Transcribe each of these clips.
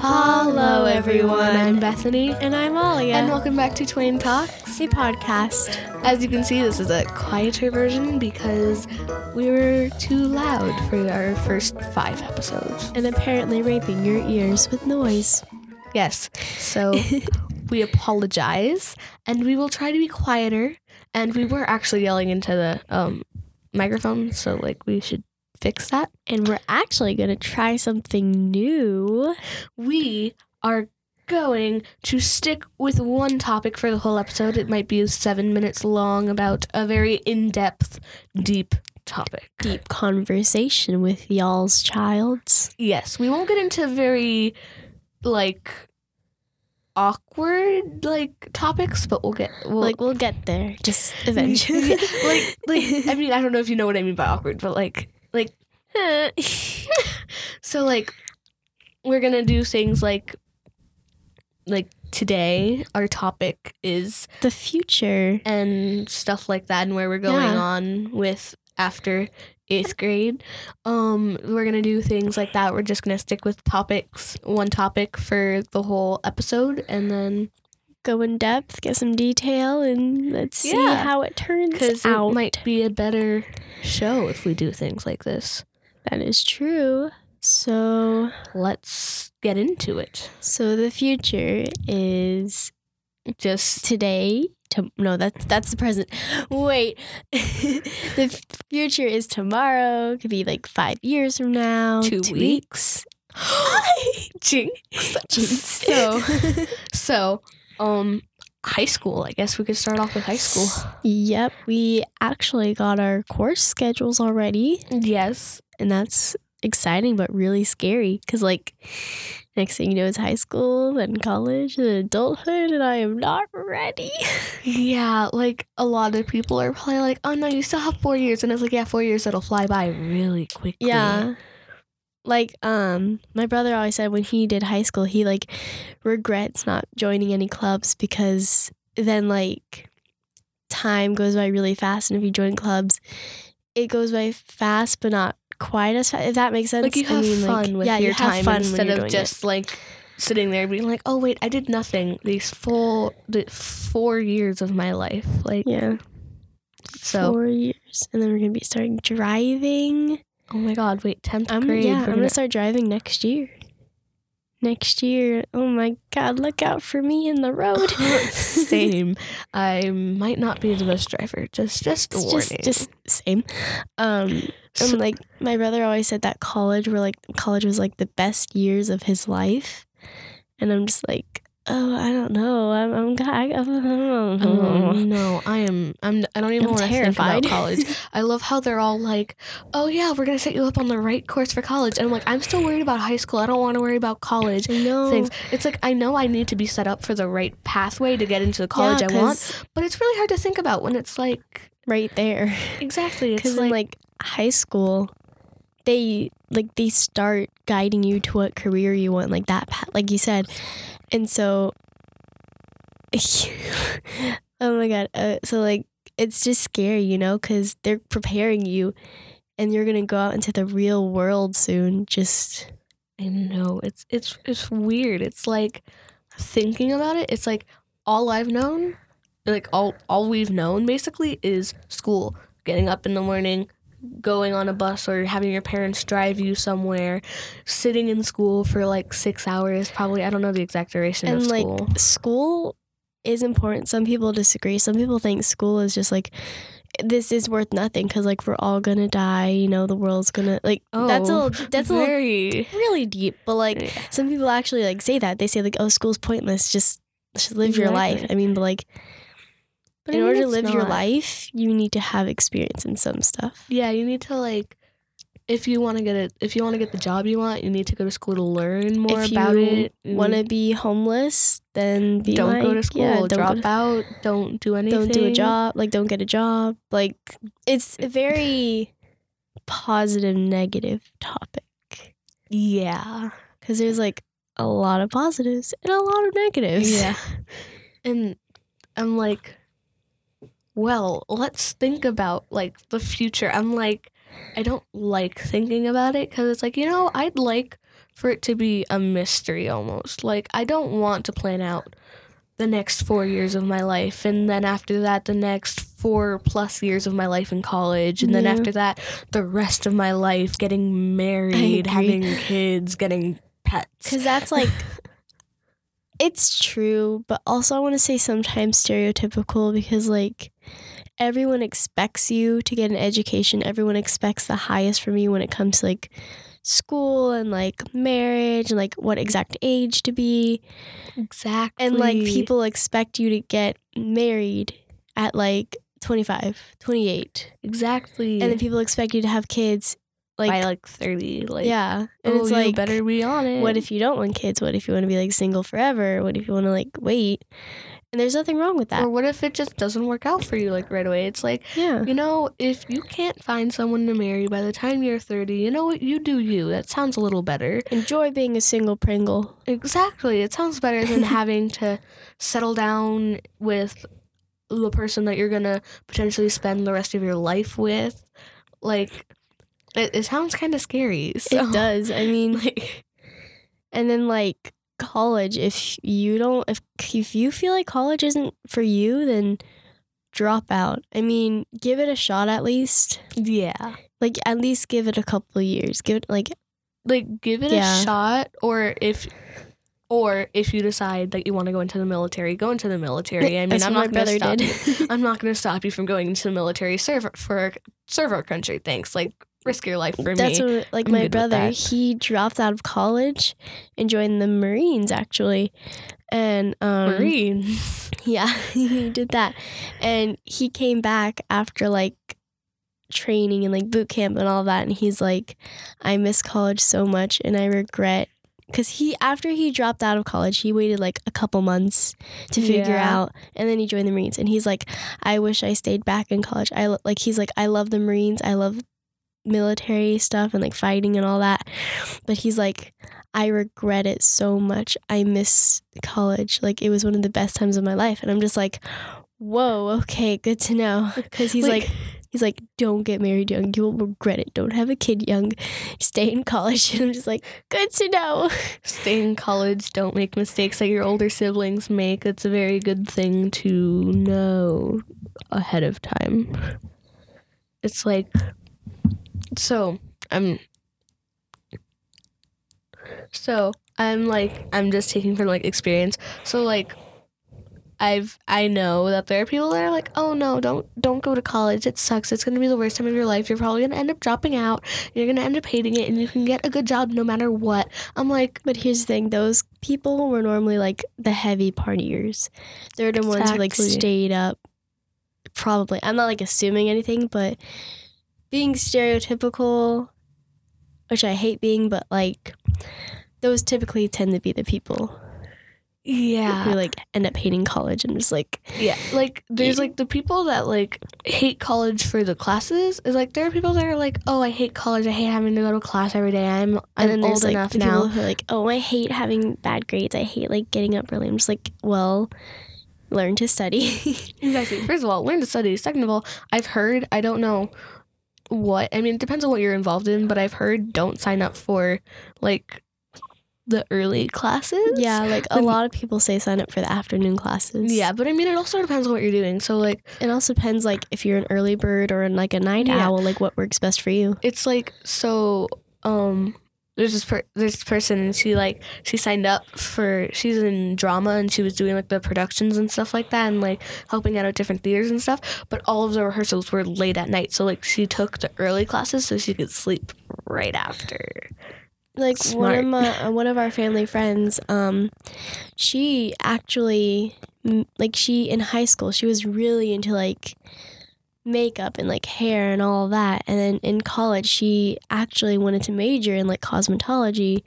Hello, everyone. I'm Bethany, And I'm Alia. and welcome back to Twain Talks. a podcast. As you can see, this is a quieter version because we were too loud for our first five episodes. And apparently raping your ears with noise. Yes, so we apologize, and we will try to be quieter. And we were actually yelling into the um, microphone, so like we should fix that. And we're actually going to try something new. we are going to stick with one topic for the whole episode. It might be seven minutes long about a very in depth, deep topic. Deep conversation with y'all's childs. Yes, we won't get into very like awkward like topics, but we'll get we'll, like, we'll get there just eventually. Yeah, like like I mean I don't know if you know what I mean by awkward, but like like so like we're gonna do things like like today our topic is the future. and stuff like that and where we're going Yeah. on with after eighth grade um we're gonna do things like that we're just gonna stick with topics one topic for the whole episode and then Go in depth, get some detail, and let's see Yeah. how it turns because out. it might be a better show if we do things like this that is true. So, let's get into it so the future is just today to, no that's that's the present. Wait the future is tomorrow. Could be like five years from now two, weeks? Jinx Jinx. so so um high school i guess we could start off with high school. Yep we actually got our course schedules already. Yes. And that's exciting but really scary because like next thing you know it's high school then college then adulthood and i am not ready Yeah, like a lot of people are probably like, "Oh no, you still have four years," and it's like, "Yeah, four years that'll fly by really quickly." Yeah. Like um my brother always said when he did high school he like regrets not joining any clubs because then like time goes by really fast and if you join clubs it goes by fast but not quite as if that makes sense. like you I have mean, like, fun with yeah, your you time instead of doing it. just like sitting there being like, "Oh wait, I did nothing these full the four years of my life." Like yeah. so. Four years. And then we're gonna be starting driving. Oh my God! Wait, tenth I'm grade. yeah, I'm gonna gonna- start driving next year. Next year. Oh my god, look out for me in the road. Same. I might not be the best driver. Just, just a warning. just just same. Um So- and like my brother always said that college were like college was like the best years of his life. And I'm just like, oh, I don't know. I'm I'm, I, I don't Oh know. Um, no, I am. I'm. I don't even I'm want to think about college. I love how they're all like, "Oh yeah, we're gonna set you up on the right course for college," and I'm like, I'm still worried about high school. I don't want to worry about college I know. things. It's like I know I need to be set up for the right pathway to get into the college Yeah, I want, but it's really hard to think about when it's like right there. exactly. It's Because like, in like high school, they like they start guiding you to what career you want, like that, path, like you said, and so. oh my god! Uh, so like it's just scary, you know, because they're preparing you, and you're gonna go out into the real world soon. Just I know it's it's it's weird. It's like thinking about it. It's like all I've known, like all all we've known basically is school. Getting up in the morning, going on a bus or having your parents drive you somewhere, sitting in school for like six hours. Probably I don't know the exact duration and of like school. school is important. Some people disagree. Some people think school is just like this is worth nothing because like we're all gonna die. You know, the world's gonna like that's a Oh, little, that's a little very really deep. But like Yeah. some people actually like say that they say like oh school's pointless. Just just live your life. I mean, but like But I in mean, order to live your life, you need to have experience in some stuff. Yeah, you need to like if you want to get it if you want to get the job you want, you need to go to school to learn more if about you it. want to be homeless, then be don't go to school, yeah, don't drop to- out, don't do anything. don't do a job like don't get a job like it's a very positive negative topic Yeah. because there's like a lot of positives and a lot of negatives Yeah. And I'm like, well, let's think about like the future. I'm like, I don't like thinking about it because it's like you know I'd like for it to be a mystery almost. Like I don't want to plan out the next four years of my life and then after that the next four plus years of my life in college and then after that the rest of my life getting married having kids getting pets Because that's like, it's true, but also I want to say sometimes stereotypical because, like, everyone expects you to get an education. Everyone expects the highest from you when it comes to, like, school and, like, marriage and, like, what exact age to be. exactly And, like, people expect you to get married at, like, 25, 28. exactly And then people expect you to have kids, like, by like 30 like yeah. And oh, it's like, better be on it what if you don't want kids? What if you want to be like single forever? What if you want to like wait? And there's nothing wrong with that. or what if it just doesn't work out for you like right away it's like yeah. You know, if you can't find someone to marry by the time you're 30, you know what? You do you. That sounds a little better. Enjoy being a single Pringle. Exactly. It sounds better than having to settle down with the person that you're going to potentially spend the rest of your life with. Like, it, it sounds kind of scary. So, It does. I mean, Like, and then like college, if you don't, if if you feel like college isn't for you, then drop out. I mean, give it a shot at least. yeah. Like at least give it a couple of years. Give it like Like, give it Yeah. a shot, or if. Or if you decide that you want to go into the military, go into the military. I mean, I'm not going to stop you. I'm not going to stop you from going into the military. Serve for serve our country. Thanks. Like risk your life for That's me. what like I'm my brother. He dropped out of college and joined the Marines actually, and um, Marines. Yeah, he did that. And he came back after like training and like boot camp and all that. And he's like, I miss college so much and I regret. Because he, after he dropped out of college, he waited like a couple months to figure Yeah. out. And then he joined the Marines. And he's like, I wish I stayed back in college. I like, he's like, I love the Marines. I love military stuff and like fighting and all that. But he's like, I regret it so much. I miss college. Like it was one of the best times of my life. And I'm just like, whoa, okay, good to know. Because he's like, he's like, don't get married young. You will regret it. Don't have a kid young. Stay in college. And I'm just like, good to know. stay in college. Don't make mistakes that your older siblings make. It's a very good thing to know ahead of time. It's like so I'm so I'm like I'm just taking from like experience. So like I've I know that there are people that are like, oh no, don't don't go to college. It sucks. It's gonna be the worst time of your life. You're probably gonna end up dropping out. You're gonna end up hating it, and you can get a good job no matter what. I'm like, But here's the thing those people were normally like the heavy partiers. They're the ones who like stayed up. Probably. I'm not like assuming anything, but being stereotypical, which I hate being, but like those typically tend to be the people yeah, who like end up hating college and just like yeah. Like there's like the people that like hate college for the classes. Is like there are people that are like, oh, I hate college. I hate having to go to class every day. I'm and I'm then old there's like enough now. who are like, oh, I hate having bad grades. I hate like getting up early. I'm just like, well, learn to study. Exactly. First of all, learn to study. Second of all, I've heard, I don't know what, I mean, it depends on what you're involved in, but I've heard don't sign up for like the early classes. yeah, like a lot of people say sign up for the afternoon classes. Yeah, but I mean, it also depends on what you're doing. So, like, It also depends like if you're an early bird or in like a night Yeah. owl, like what works best for you. it's like, so, um, there's this per- there's this person and she like she signed up for she's in drama and she was doing like the productions and stuff like that and like helping out at different theaters and stuff but all of the rehearsals were late at night so like she took the early classes so she could sleep right after. Like one of my uh, one of our family friends, um, she actually like she in high school she was really into like makeup and like hair and all that, and then in college she actually wanted to major in like cosmetology,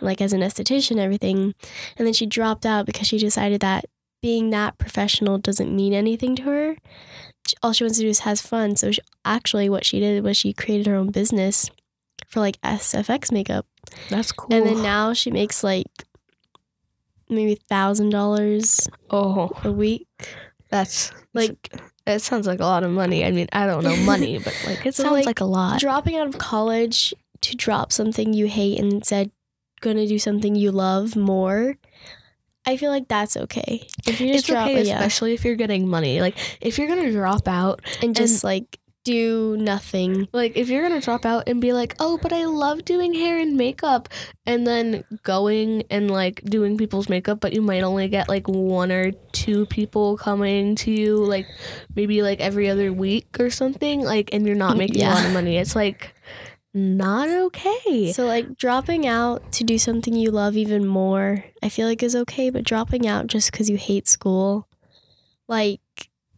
like as an esthetician and everything, and then she dropped out because she decided that being that professional doesn't mean anything to her. All she wants to do is has fun. So she, actually, what she did was she created her own business for like SFX makeup. that's cool And then now she makes like maybe thousand dollars oh a week. that's Like It sounds like a lot of money. I mean, I don't know money, but like it So, sounds like, like, a lot. Dropping out of college to drop something you hate and instead gonna do something you love more. I feel like that's okay. If you just It's drop okay, yeah, especially if you're getting money. Like if you're gonna drop out, and just like do nothing. like if you're gonna drop out and be like, oh, but I love doing hair and makeup, and then going and like doing people's makeup, but you might only get like one or two people coming to you, like maybe like every other week or something, like, and you're not mm, making a lot of money. It's like not okay. So like dropping out to do something you love even more, I feel like is okay, but dropping out just because you hate school, like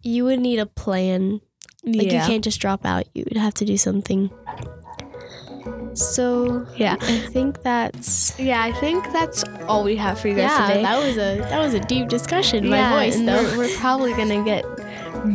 you would need a plan. Like you can't just drop out. You would have to do something. So Yeah. I think that's Yeah, I think that's all we have for you guys yeah. today. That was a that was a deep discussion. My yeah, voice though. We're, we're probably gonna get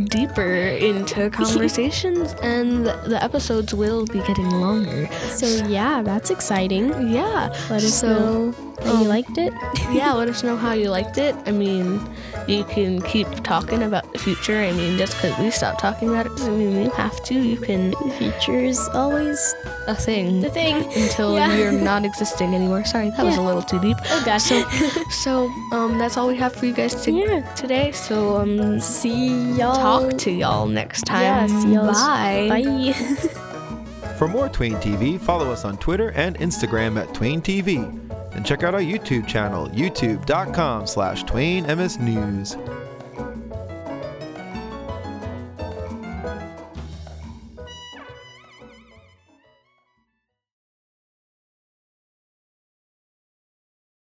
deeper into conversations, and the, the episodes will be getting longer. So yeah, that's exciting. Yeah, Let us So, know how you um, liked it. yeah. Let us know how you liked it. I mean, you can keep talking about the future. I mean, just because we stopped talking about it doesn't mean you have to. You can The future is always a thing the thing. until Yeah. you're not existing anymore. Sorry, that was a little too deep. Oh gosh. So, so um, that's all we have for you guys to, Yeah. today. So um, see y'all. talk to y'all next time. Yeah, see y'all. Bye. Bye. For more Twain TV, follow us on Twitter and Instagram at Twain TV. And check out our YouTube channel, youtube.com slash Twain MS News.